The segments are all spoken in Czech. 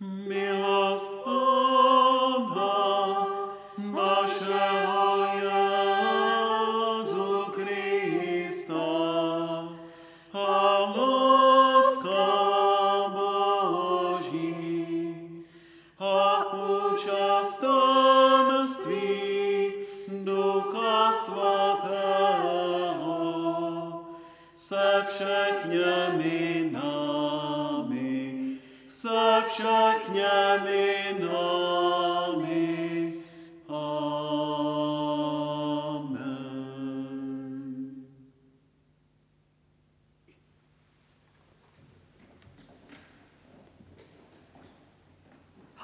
Mary.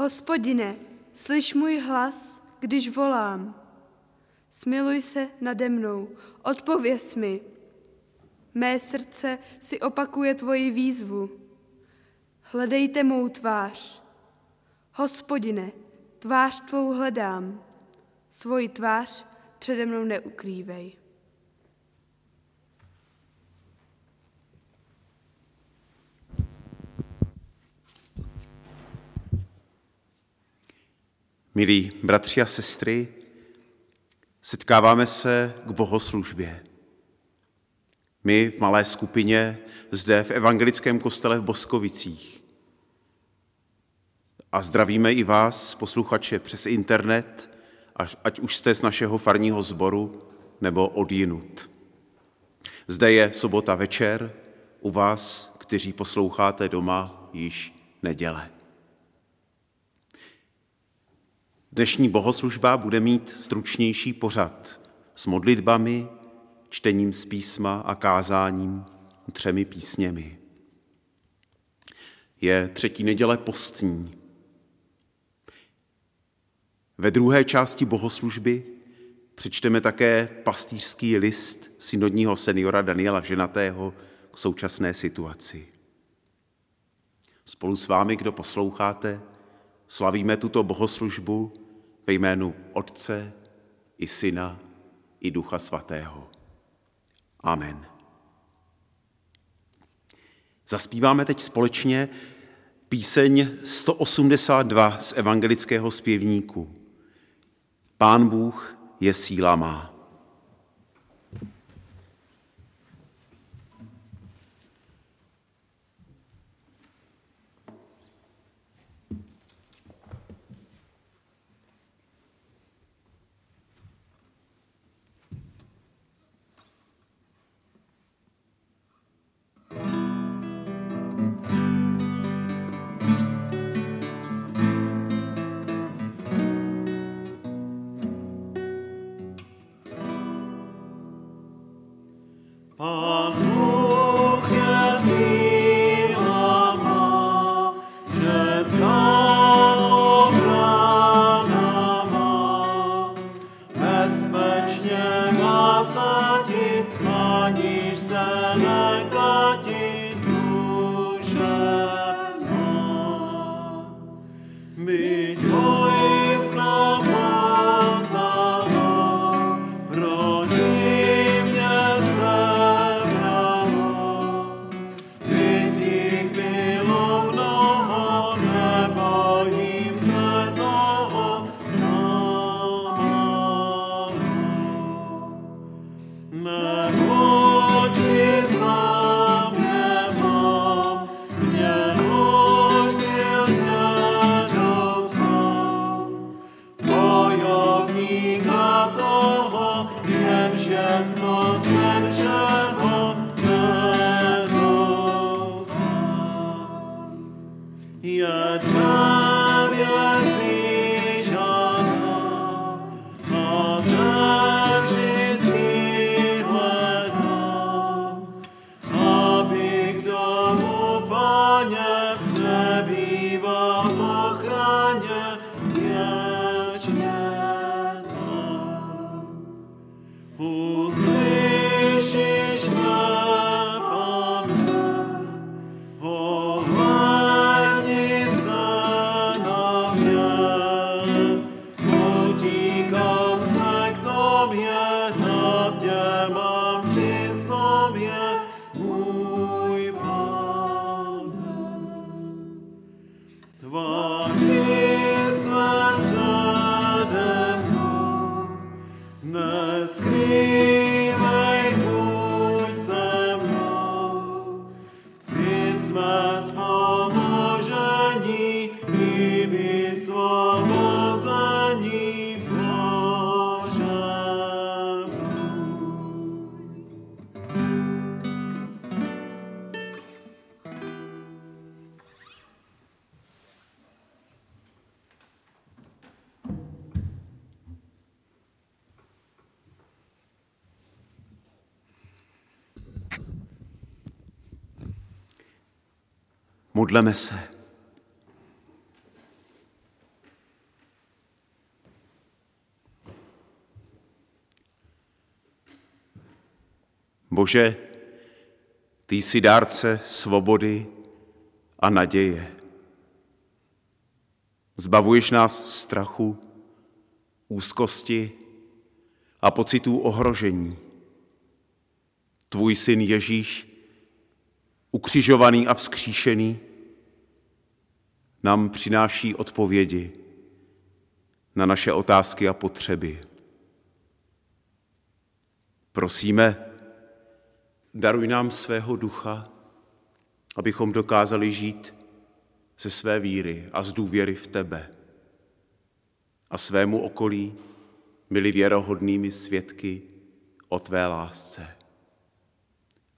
Hospodine, slyš můj hlas, když volám. Smiluj se nade mnou, odpověz mi. Mé srdce si opakuje tvoji výzvu. Hledejte mou tvář. Hospodine, tvář tvou hledám. Svoji tvář přede mnou neukrývej. Milí bratři a sestry, setkáváme se k bohoslužbě. My v malé skupině zde v evangelickém kostele v Boskovicích. A zdravíme i vás, posluchače, přes internet, ať už jste z našeho farního sboru nebo odjinut. Zde je sobota večer, u vás, kteří posloucháte doma, již neděle. Dnešní bohoslužba bude mít stručnější pořad s modlitbami, čtením z písma a kázáním třemi písněmi. Je třetí neděle postní. Ve druhé části bohoslužby přečteme také pastýřský list synodního seniora Daniela Ženatého k současné situaci. Spolu s vámi, kdo posloucháte, slavíme tuto bohoslužbu ve jménu Otce i Syna i Ducha Svatého. Amen. Zaspíváme teď společně píseň 182 z evangelického zpěvníku. Pán Bůh je síla má. Modleme se. Bože, ty jsi dárce svobody a naděje. Zbavuješ nás strachu, úzkosti a pocitů ohrožení. Tvůj syn Ježíš, ukřižovaný a vzkříšený, nám přináší odpovědi na naše otázky a potřeby. Prosíme, daruj nám svého ducha, abychom dokázali žít ze své víry a z důvěry v tebe a svému okolí byli věrohodnými svědky o tvé lásce.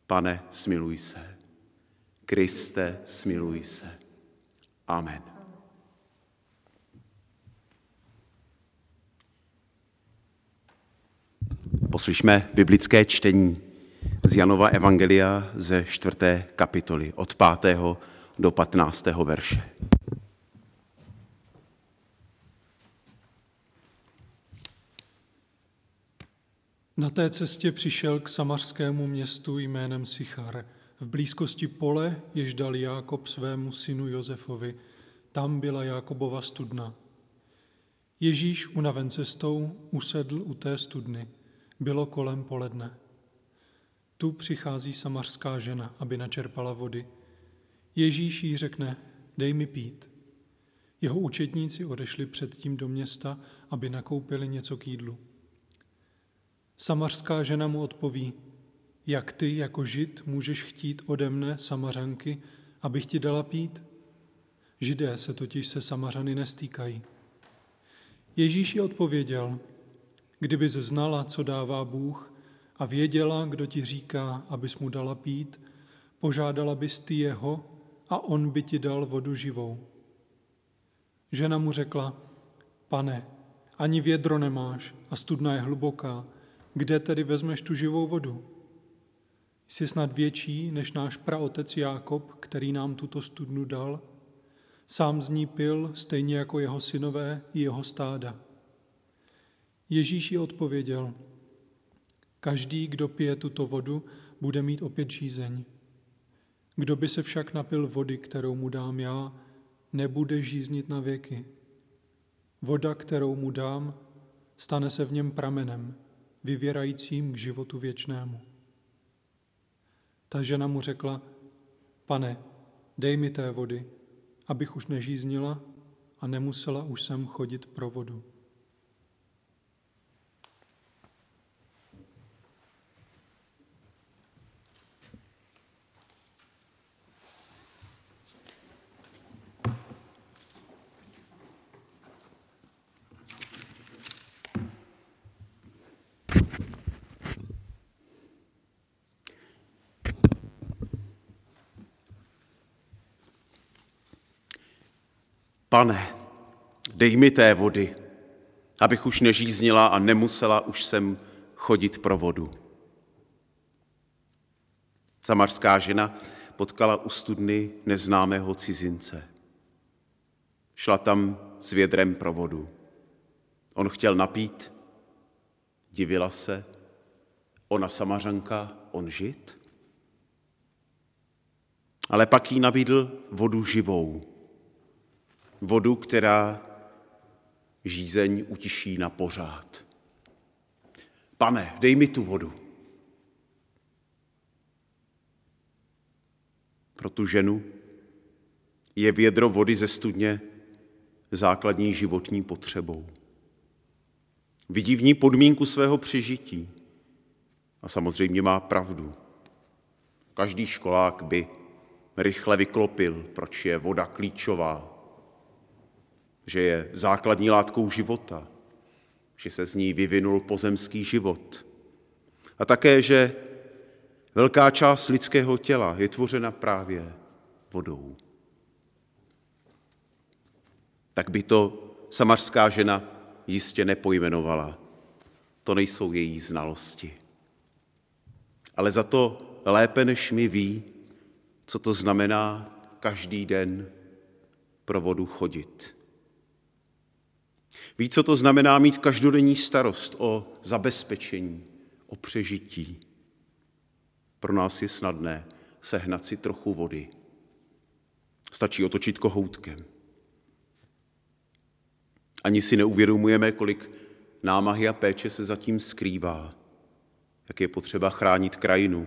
Pane, smiluj se. Kriste, smiluj se. Amen. Poslyšme biblické čtení z Janova Evangelia ze čtvrté kapitoly od 5. do 15. verše. Na té cestě přišel k samařskému městu jménem Sichar. V blízkosti pole, jež dal Jákob svému synu Josefovi, tam byla Jákobova studna. Ježíš unaven cestou usedl u té studny. Bylo kolem poledne. Tu přichází samařská žena, aby načerpala vody. Ježíš jí řekne, dej mi pít. Jeho učetníci odešli předtím do města, aby nakoupili něco k jídlu. Samařská žena mu odpoví, jak ty jako žid můžeš chtít ode mne, samařanky, abych ti dala pít? Židé se totiž se samařany nestýkají. Ježíš ji odpověděl, kdybys znala, co dává Bůh a věděla, kdo ti říká, abys mu dala pít, požádala bys ty jeho a on by ti dal vodu živou. Žena mu řekla, pane, ani vědro nemáš a studna je hluboká, kde tedy vezmeš tu živou vodu? Jsi snad větší než náš praotec Jákob, který nám tuto studnu dal? Sám z ní pil, stejně jako jeho synové i jeho stáda. Ježíš jí odpověděl, každý, kdo pije tuto vodu, bude mít opět žízeň. Kdo by se však napil vody, kterou mu dám já, nebude žíznit na věky. Voda, kterou mu dám, stane se v něm pramenem, vyvěrajícím k životu věčnému. Ta žena mu řekla, pane, dej mi té vody, abych už nežíznila a nemusela už sem chodit pro vodu. Pane, dej mi té vody, abych už nežíznila a nemusela už sem chodit pro vodu. Samarská žena potkala u studny neznámého cizince. Šla tam s vědrem pro vodu. On chtěl napít, divila se, ona samařanka, on žít. Ale pak jí nabídl vodu živou, vodu, která žízeň utiší na pořád. Pane, dej mi tu vodu. Pro tu ženu je vědro vody ze studně základní životní potřebou. Vidí v ní podmínku svého přežití. A samozřejmě má pravdu. Každý školák by rychle vyklopil, proč je voda klíčová, že je základní látkou života, že se z ní vyvinul pozemský život. A také, že velká část lidského těla je tvořena právě vodou. Tak by to samařská žena jistě nepojmenovala. To nejsou její znalosti. Ale za to lépe než mi ví, co to znamená každý den pro vodu chodit. Ví, co to znamená mít každodenní starost o zabezpečení, o přežití. Pro nás je snadné sehnat si trochu vody. Stačí otočit kohoutkem. Ani si neuvědomujeme, kolik námahy a péče se zatím skrývá. Jak je potřeba chránit krajinu,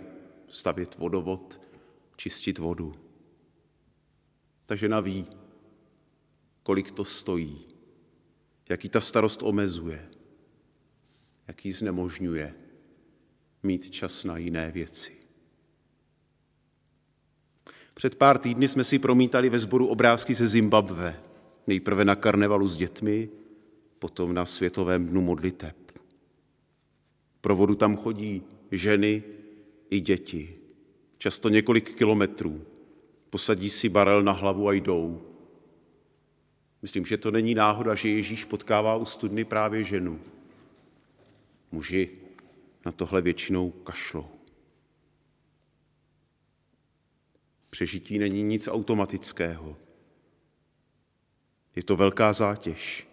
stavět vodovod, čistit vodu. Ta žena ví, kolik to stojí, jaký ta starost omezuje, jaký znemožňuje mít čas na jiné věci. Před pár týdny jsme si promítali ve sboru obrázky ze Zimbabve. Nejprve na karnevalu s dětmi, potom na Světovém dnu modliteb. Pro vodu tam chodí ženy i děti, často několik kilometrů. Posadí si barel na hlavu a jdou. Myslím, že to není náhoda, že Ježíš potkává u studny právě ženu. Muži na tohle většinou kašlou. Přežití není nic automatického. Je to velká zátěž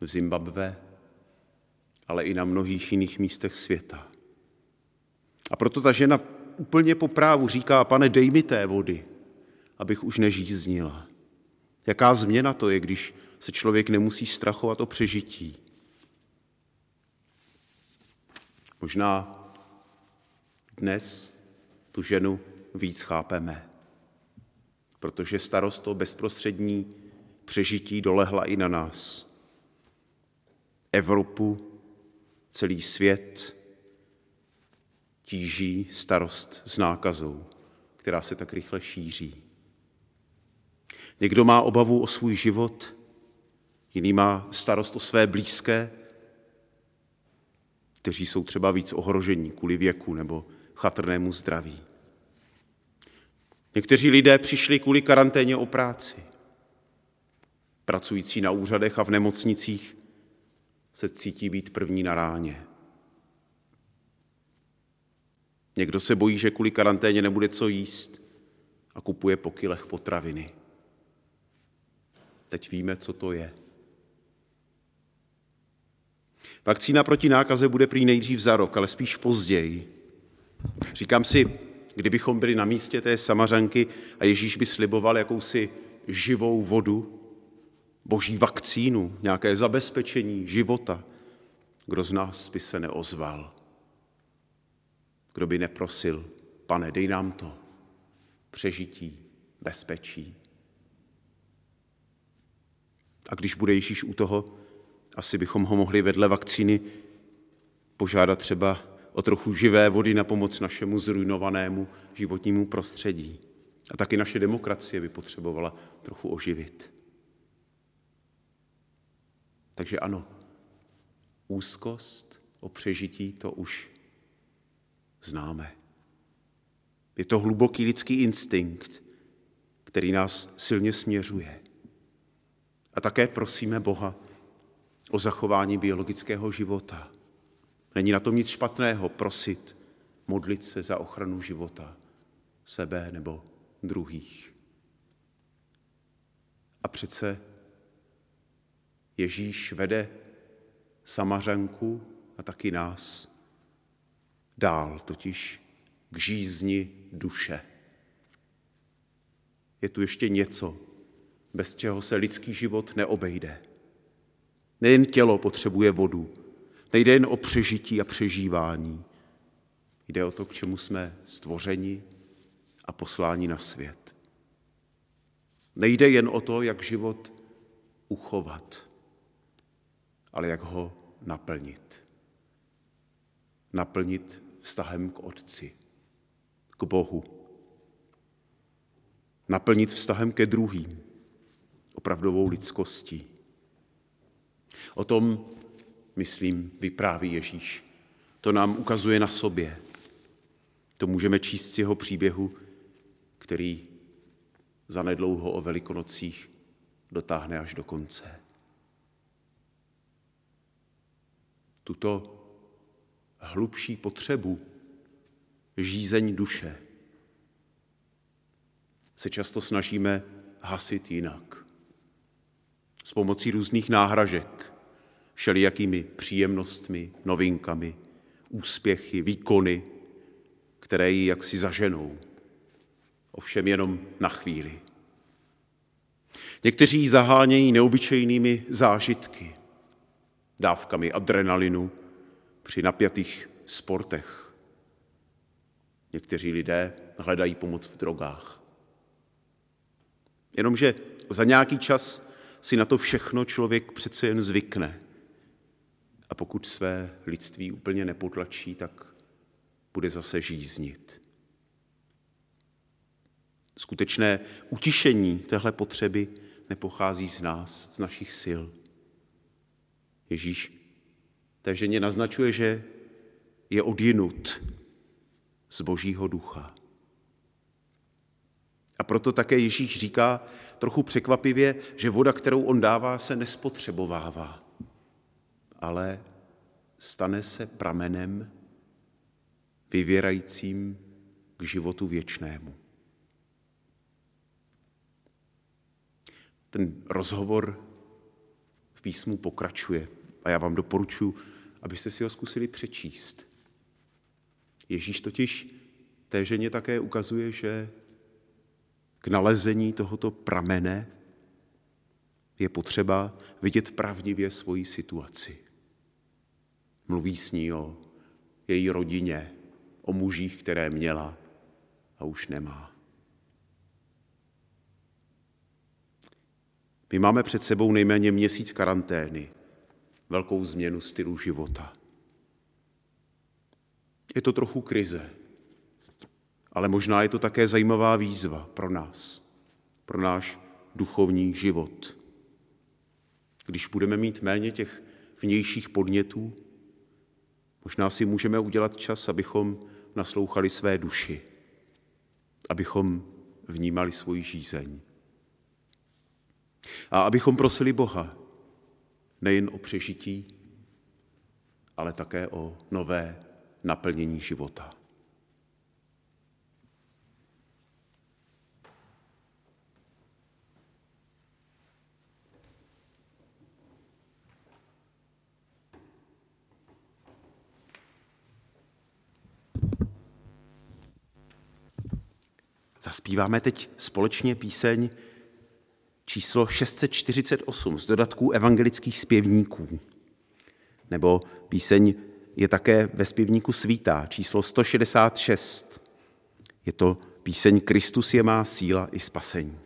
v Zimbabve, ale i na mnohých jiných místech světa. A proto ta žena úplně po právu říká, pane, dej mi té vody, abych už nežíznila. Jaká změna to je, když se člověk nemusí strachovat o přežití. Možná dnes tu ženu víc chápeme, protože starost o bezprostřední přežití dolehla i na nás. Evropu, celý svět tíží starost s nákazou, která se tak rychle šíří. Někdo má obavu o svůj život, jiný má starost o své blízké, kteří jsou třeba víc ohrožení kvůli věku nebo chatrnému zdraví. Někteří lidé přišli kvůli karanténě o práci. Pracující na úřadech a v nemocnicích se cítí být první na ráně. Někdo se bojí, že kvůli karanténě nebude co jíst a kupuje po kilech potraviny. Teď víme, co to je. Vakcína proti nákaze bude prý nejdřív za rok, ale spíš později. Říkám si, kdybychom byli na místě té samařanky a Ježíš by sliboval jakousi živou vodu, boží vakcínu, nějaké zabezpečení života, kdo z nás by se neozval? Kdo by neprosil, pane, dej nám to, přežití, bezpečí. A když bude Ježíš u toho, asi bychom ho mohli vedle vakcíny požádat třeba o trochu živé vody na pomoc našemu zrujnovanému životnímu prostředí. A taky naše demokracie by potřebovala trochu oživit. Takže ano, úzkost o přežití to už známe. Je to hluboký lidský instinkt, který nás silně směřuje. A také prosíme Boha o zachování biologického života. Není na tom nic špatného prosit, modlit se za ochranu života sebe nebo druhých. A přece Ježíš vede Samařanku a taky nás dál, totiž k žízni duše. Je tu ještě něco, bez čeho se lidský život neobejde. Nejen tělo potřebuje vodu, nejde jen o přežití a přežívání. Jde o to, k čemu jsme stvořeni a posláni na svět. Nejde jen o to, jak život uchovat, ale jak ho naplnit. Naplnit vztahem k Otci, k Bohu. Naplnit vztahem ke druhým, opravdovou lidskostí. O tom, myslím, vypráví Ježíš. To nám ukazuje na sobě. To můžeme číst z jeho příběhu, který zanedlouho o velikonocích dotáhne až do konce. Tuto hlubší potřebu, žízeň duše, se často snažíme hasit jinak. S pomocí různých náhražek, všelijakými příjemnostmi, novinkami, úspěchy, výkony, které ji jaksi zaženou. Ovšem jenom na chvíli. Někteří ji zahánějí neobyčejnými zážitky, dávkami adrenalinu při napjatých sportech. Někteří lidé hledají pomoc v drogách. Jenomže za nějaký čas si na to všechno člověk přece jen zvykne. A pokud své lidství úplně nepotlačí, tak bude zase žíznit. Skutečné utišení téhle potřeby nepochází z nás, z našich sil. Ježíš té ženě naznačuje, že je odjinut z božího ducha. A proto také Ježíš říká trochu překvapivě, že voda, kterou on dává, se nespotřebovává, ale stane se pramenem vyvěrajícím k životu věčnému. Ten rozhovor v písmu pokračuje a já vám doporučuji, abyste si ho zkusili přečíst. Ježíš totiž té ženě také ukazuje, že k nalezení tohoto pramene je potřeba vidět pravdivě svoji situaci. Mluví s ní o její rodině, o mužích, které měla a už nemá. My máme před sebou nejméně měsíc karantény, velkou změnu stylu života. Je to trochu krize, ale možná je to také zajímavá výzva pro nás, pro náš duchovní život. Když budeme mít méně těch vnějších podnětů, možná si můžeme udělat čas, abychom naslouchali své duši, abychom vnímali svoji žízeň. A abychom prosili Boha nejen o přežití, ale také o nové naplnění života. Zaspíváme teď společně píseň číslo 648 z dodatků evangelických zpěvníků. Nebo píseň je také ve zpěvníku svítá, číslo 166. Je to píseň Kristus je má síla i spasení.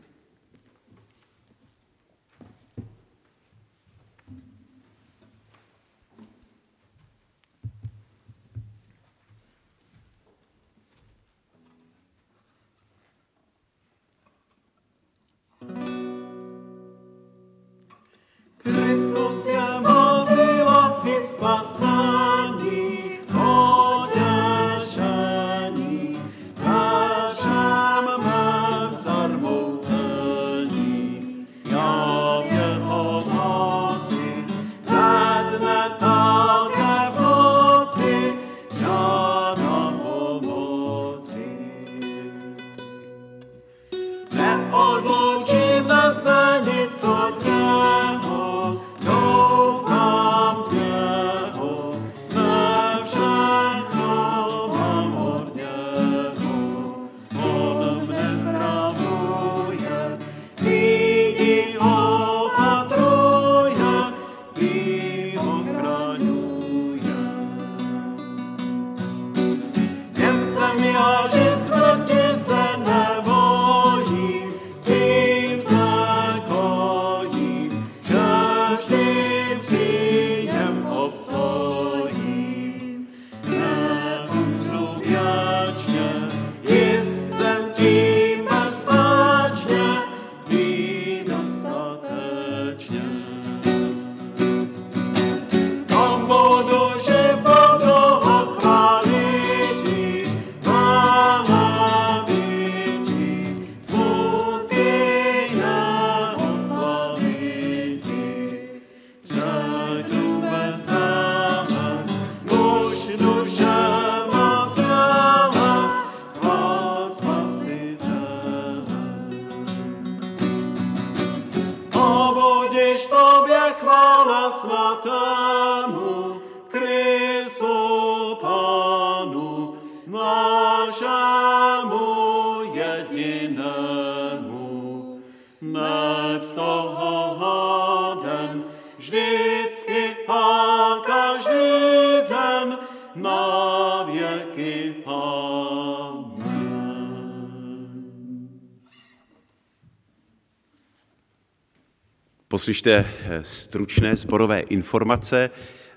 Poslyšte eh, stručné zborové informace.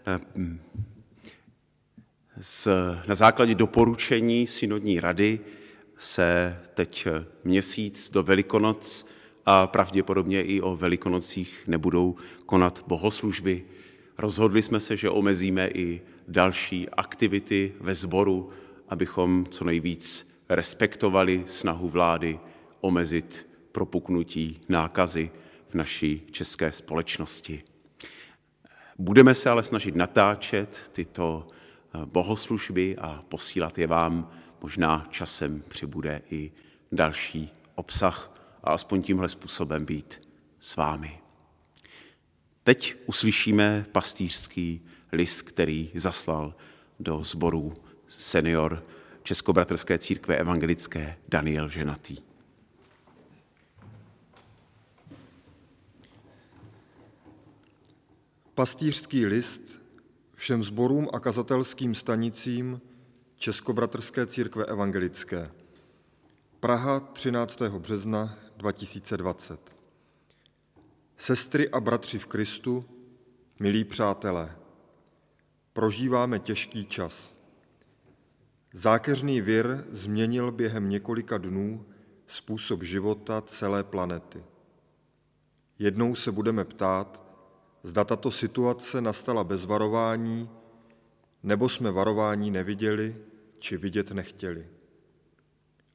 Eh, na základě doporučení synodní rady se teď eh, měsíc do Velikonoc a pravděpodobně i o Velikonocích nebudou konat bohoslužby. Rozhodli jsme se, že omezíme i další aktivity ve sboru, abychom co nejvíc respektovali snahu vlády omezit propuknutí nákazy naší české společnosti. Budeme se ale snažit natáčet tyto eh, bohoslužby a posílat je vám. Možná časem přibude i další obsah a aspoň tímhle způsobem být s vámi. Teď uslyšíme pastýřský list, který zaslal do sboru senior Českobratrské církve evangelické Daniel Ženatý. Pastýřský list všem zborům a kazatelským stanicím Českobratrské církve evangelické. Praha 13. března 2020. Sestry a bratři v Kristu, milí přátelé, prožíváme těžký čas. Zákeřný vir změnil během několika dnů způsob života celé planety. Jednou se budeme ptát, zda tato situace nastala bez varování, nebo jsme varování neviděli či vidět nechtěli.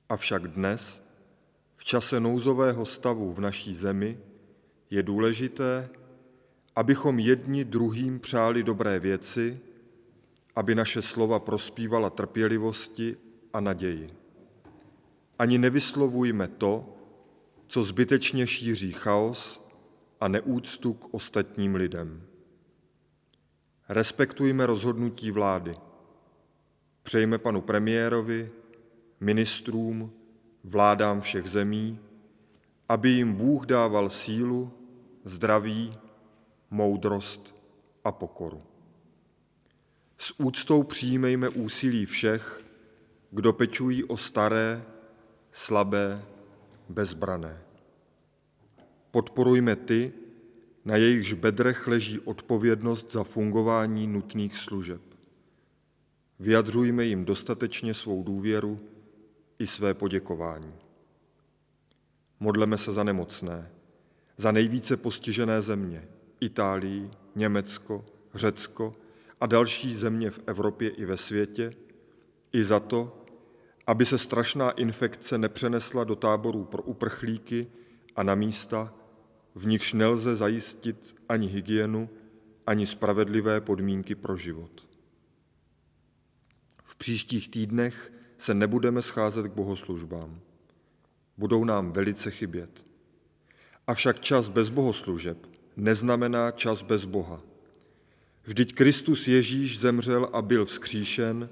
Avšak dnes, v čase nouzového stavu v naší zemi, je důležité, abychom jedni druhým přáli dobré věci, aby naše slova prospívala trpělivosti a naději. Ani nevyslovujme to, co zbytečně šíří chaos a neúctu k ostatním lidem. Respektujme rozhodnutí vlády. Přejme panu premiérovi, ministrům, vládám všech zemí, aby jim Bůh dával sílu, zdraví, moudrost a pokoru. S úctou přijímejme úsilí všech, kdo pečují o staré, slabé, bezbrané. Podporujme ty, na jejichž bedrech leží odpovědnost za fungování nutných služeb. Vyjadřujme jim dostatečně svou důvěru i své poděkování. Modleme se za nemocné, za nejvíce postižené země, Itálii, Německo, Řecko a další země v Evropě i ve světě, i za to, aby se strašná infekce nepřenesla do táborů pro uprchlíky a na místa, v nichž nelze zajistit ani hygienu, ani spravedlivé podmínky pro život. V příštích týdnech se nebudeme scházet k bohoslužbám. Budou nám velice chybět. Avšak čas bez bohoslužeb neznamená čas bez Boha. Vždyť Kristus Ježíš zemřel a byl vzkříšen,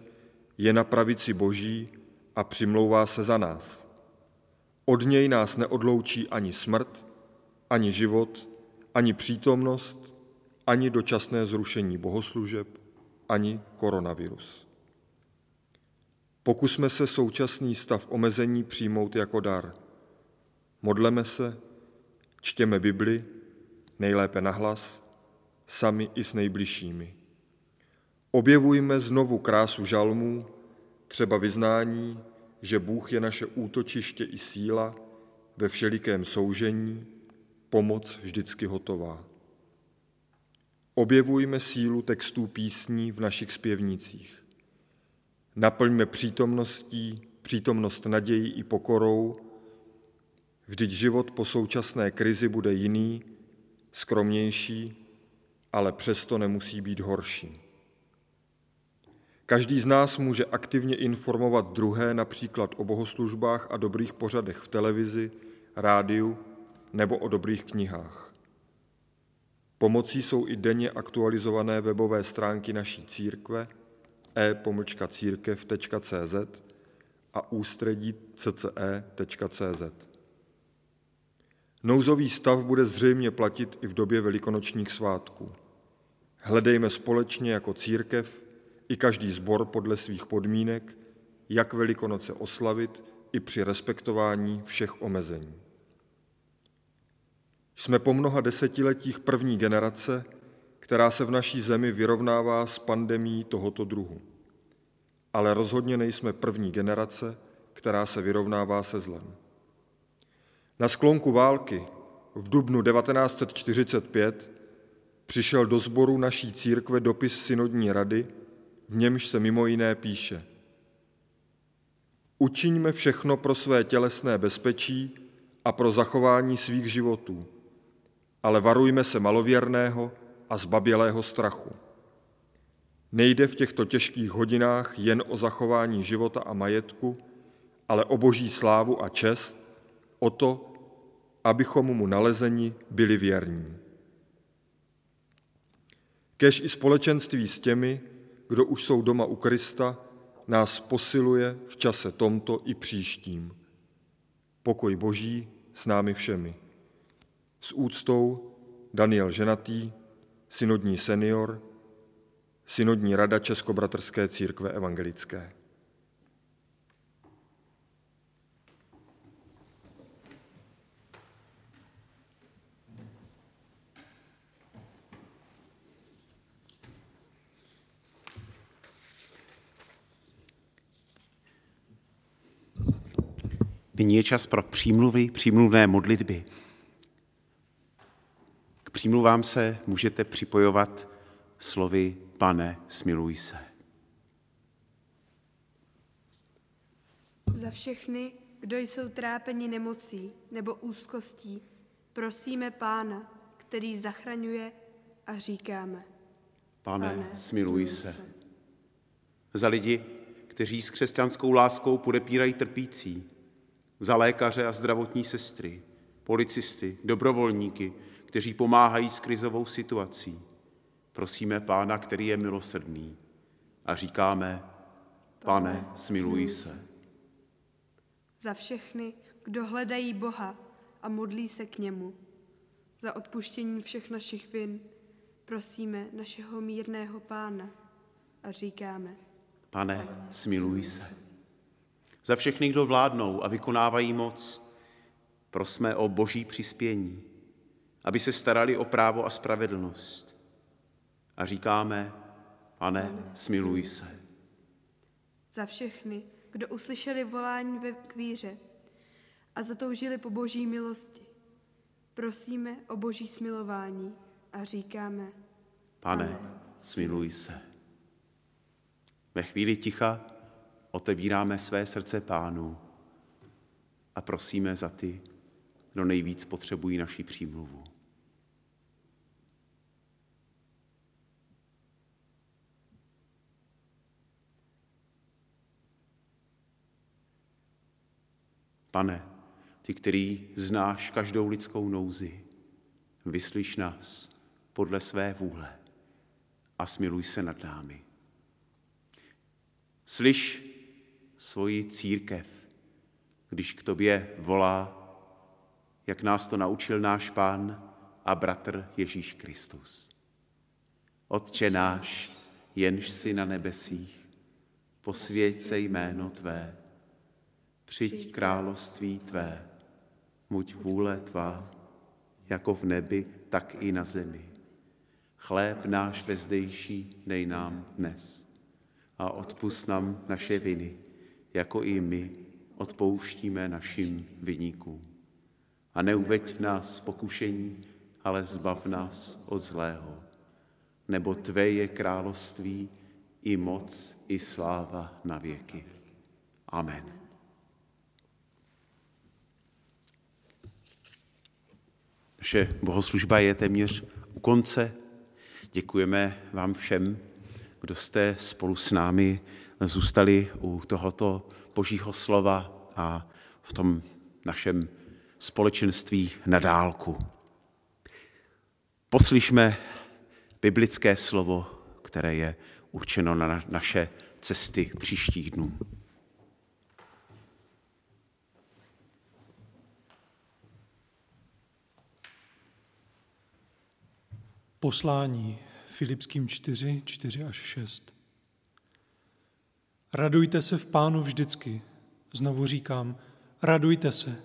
je na pravici Boží a přimlouvá se za nás. Od něj nás neodloučí ani smrt, ani život, ani přítomnost, ani dočasné zrušení bohoslužeb, ani koronavirus. Pokusme se současný stav omezení přijmout jako dar. Modleme se, čtěme Bibli, nejlépe nahlas, sami i s nejbližšími. Objevujme znovu krásu žalmů, třeba vyznání, že Bůh je naše útočiště i síla ve všelikém soužení, pomoc vždycky hotová. Objevujme sílu textů písní v našich zpěvnicích. Naplňme přítomností, přítomnost nadějí i pokorou, vždyť život po současné krizi bude jiný, skromnější, ale přesto nemusí být horší. Každý z nás může aktivně informovat druhé například o bohoslužbách a dobrých pořadech v televizi, rádiu nebo o dobrých knihách. Pomocí jsou i denně aktualizované webové stránky naší církve e-církev.cz a ústředí cce.cz. Nouzový stav bude zřejmě platit i v době velikonočních svátků. Hledejme společně jako církev i každý zbor podle svých podmínek, jak Velikonoce oslavit i při respektování všech omezení. Jsme po mnoha desetiletích první generace, která se v naší zemi vyrovnává s pandemí tohoto druhu. Ale rozhodně nejsme první generace, která se vyrovnává se zlem. Na sklonku války v dubnu 1945 přišel do sboru naší církve dopis synodní rady, v němž se mimo jiné píše Učiňme všechno pro své tělesné bezpečí a pro zachování svých životů, ale varujme se malověrného a zbabělého strachu. Nejde v těchto těžkých hodinách jen o zachování života a majetku, ale o boží slávu a čest, o to, abychom mu nalezeni byli věrní. Kež i společenství s těmi, kdo už jsou doma u Krista, nás posiluje v čase tomto i příštím. Pokoj Boží s námi všemi. S úctou Daniel Ženatý, synodní senior, synodní rada Českobratrské církve evangelické. Nyní je čas pro přímluvy, přímluvné modlitby. Přímluvám se můžete připojovat slovy Pane, smiluj se. Za všechny, kdo jsou trápeni nemocí nebo úzkostí, prosíme Pána, který zachraňuje a říkáme. Pane, Pane smiluj se. se. Za lidi, kteří s křesťanskou láskou podepírají trpící, za lékaře a zdravotní sestry, policisty, dobrovolníky, kteří pomáhají s krizovou situací. Prosíme Pána, který je milosrdný a říkáme, pane, smiluj se. Za všechny, kdo hledají Boha a modlí se k němu. Za odpuštění všech našich vin prosíme našeho mírného Pána a říkáme, pane, smiluj se. Za všechny, kdo vládnou a vykonávají moc, prosme o boží přispění, aby se starali o právo a spravedlnost. A říkáme, pane, smiluj se. Za všechny, kdo uslyšeli volání ve kvíře a zatoužili po boží milosti, prosíme o boží smilování a říkáme, pane, smiluj se. Ve chvíli ticha otevíráme své srdce pánu a prosíme za ty, kdo nejvíc potřebují naši přímluvu. Pane, ty, který znáš každou lidskou nouzi, vyslyš nás podle své vůle a smiluj se nad námi. Slyš svoji církev, když k tobě volá, jak nás to naučil náš pán a bratr Ježíš Kristus. Otče náš, jenž si na nebesích, posvěď se jméno Tvé, přijď království Tvé, muď vůle Tvá, jako v nebi, tak i na zemi. Chléb náš vezdejší dej nám dnes a odpust nám naše viny, jako i my odpouštíme našim vyníkům. A neuveď nás v pokušení, ale zbav nás od zlého. Nebo Tvé je království, i moc, i sláva na věky. Amen. Naše bohoslužba je téměř u konce. Děkujeme vám všem, kdo jste spolu s námi zůstali u tohoto božího slova a v tom našem společenství na dálku. Poslyšme biblické slovo, které je určeno na naše cesty příštích dnů. Poslání Filipským 4, 4 až 6. Radujte se v pánu vždycky. Znovu říkám, radujte se.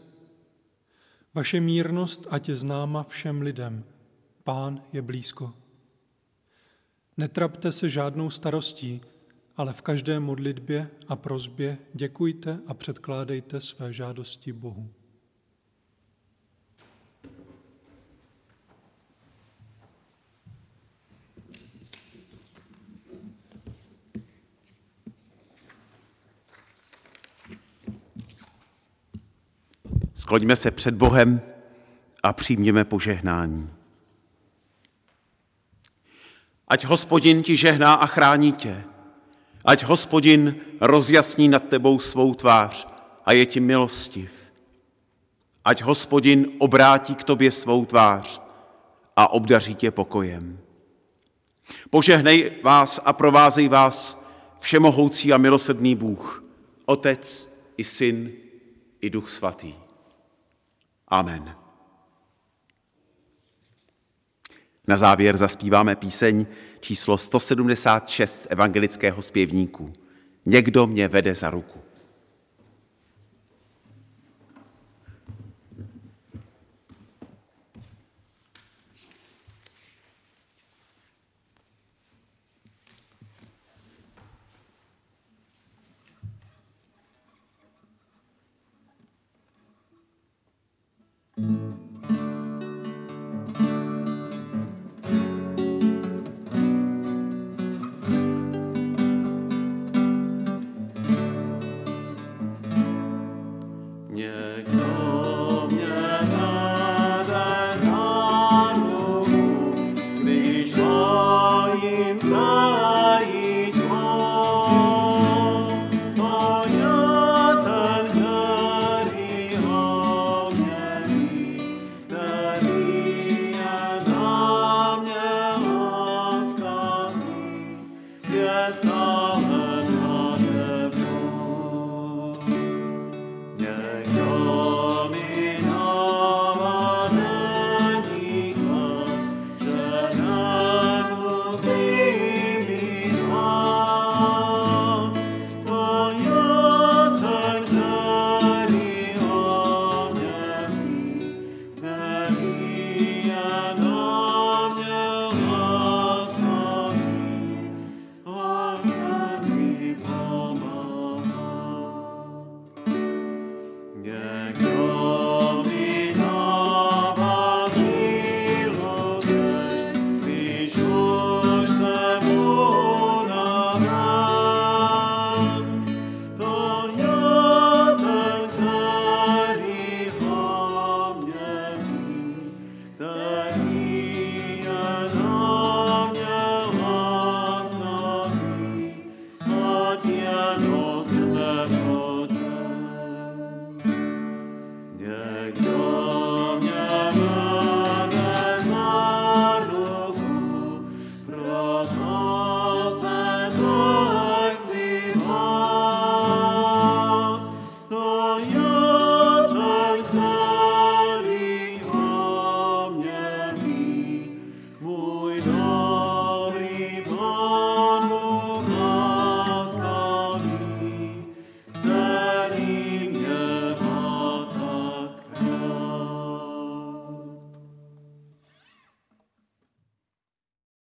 Vaše mírnost ať je známa všem lidem. Pán je blízko. Netrapte se žádnou starostí, ale v každé modlitbě a prozbě děkujte a předkládejte své žádosti Bohu. Skloňme se před Bohem a přijměme požehnání. Ať hospodin ti žehná a chrání tě. Ať hospodin rozjasní nad tebou svou tvář a je ti milostiv. Ať hospodin obrátí k tobě svou tvář a obdaří tě pokojem. Požehnej vás a provázej vás všemohoucí a milosedný Bůh, Otec i Syn i Duch Svatý. Amen. Na závěr zaspíváme píseň číslo 176 evangelického zpěvníku. Někdo mě vede za ruku.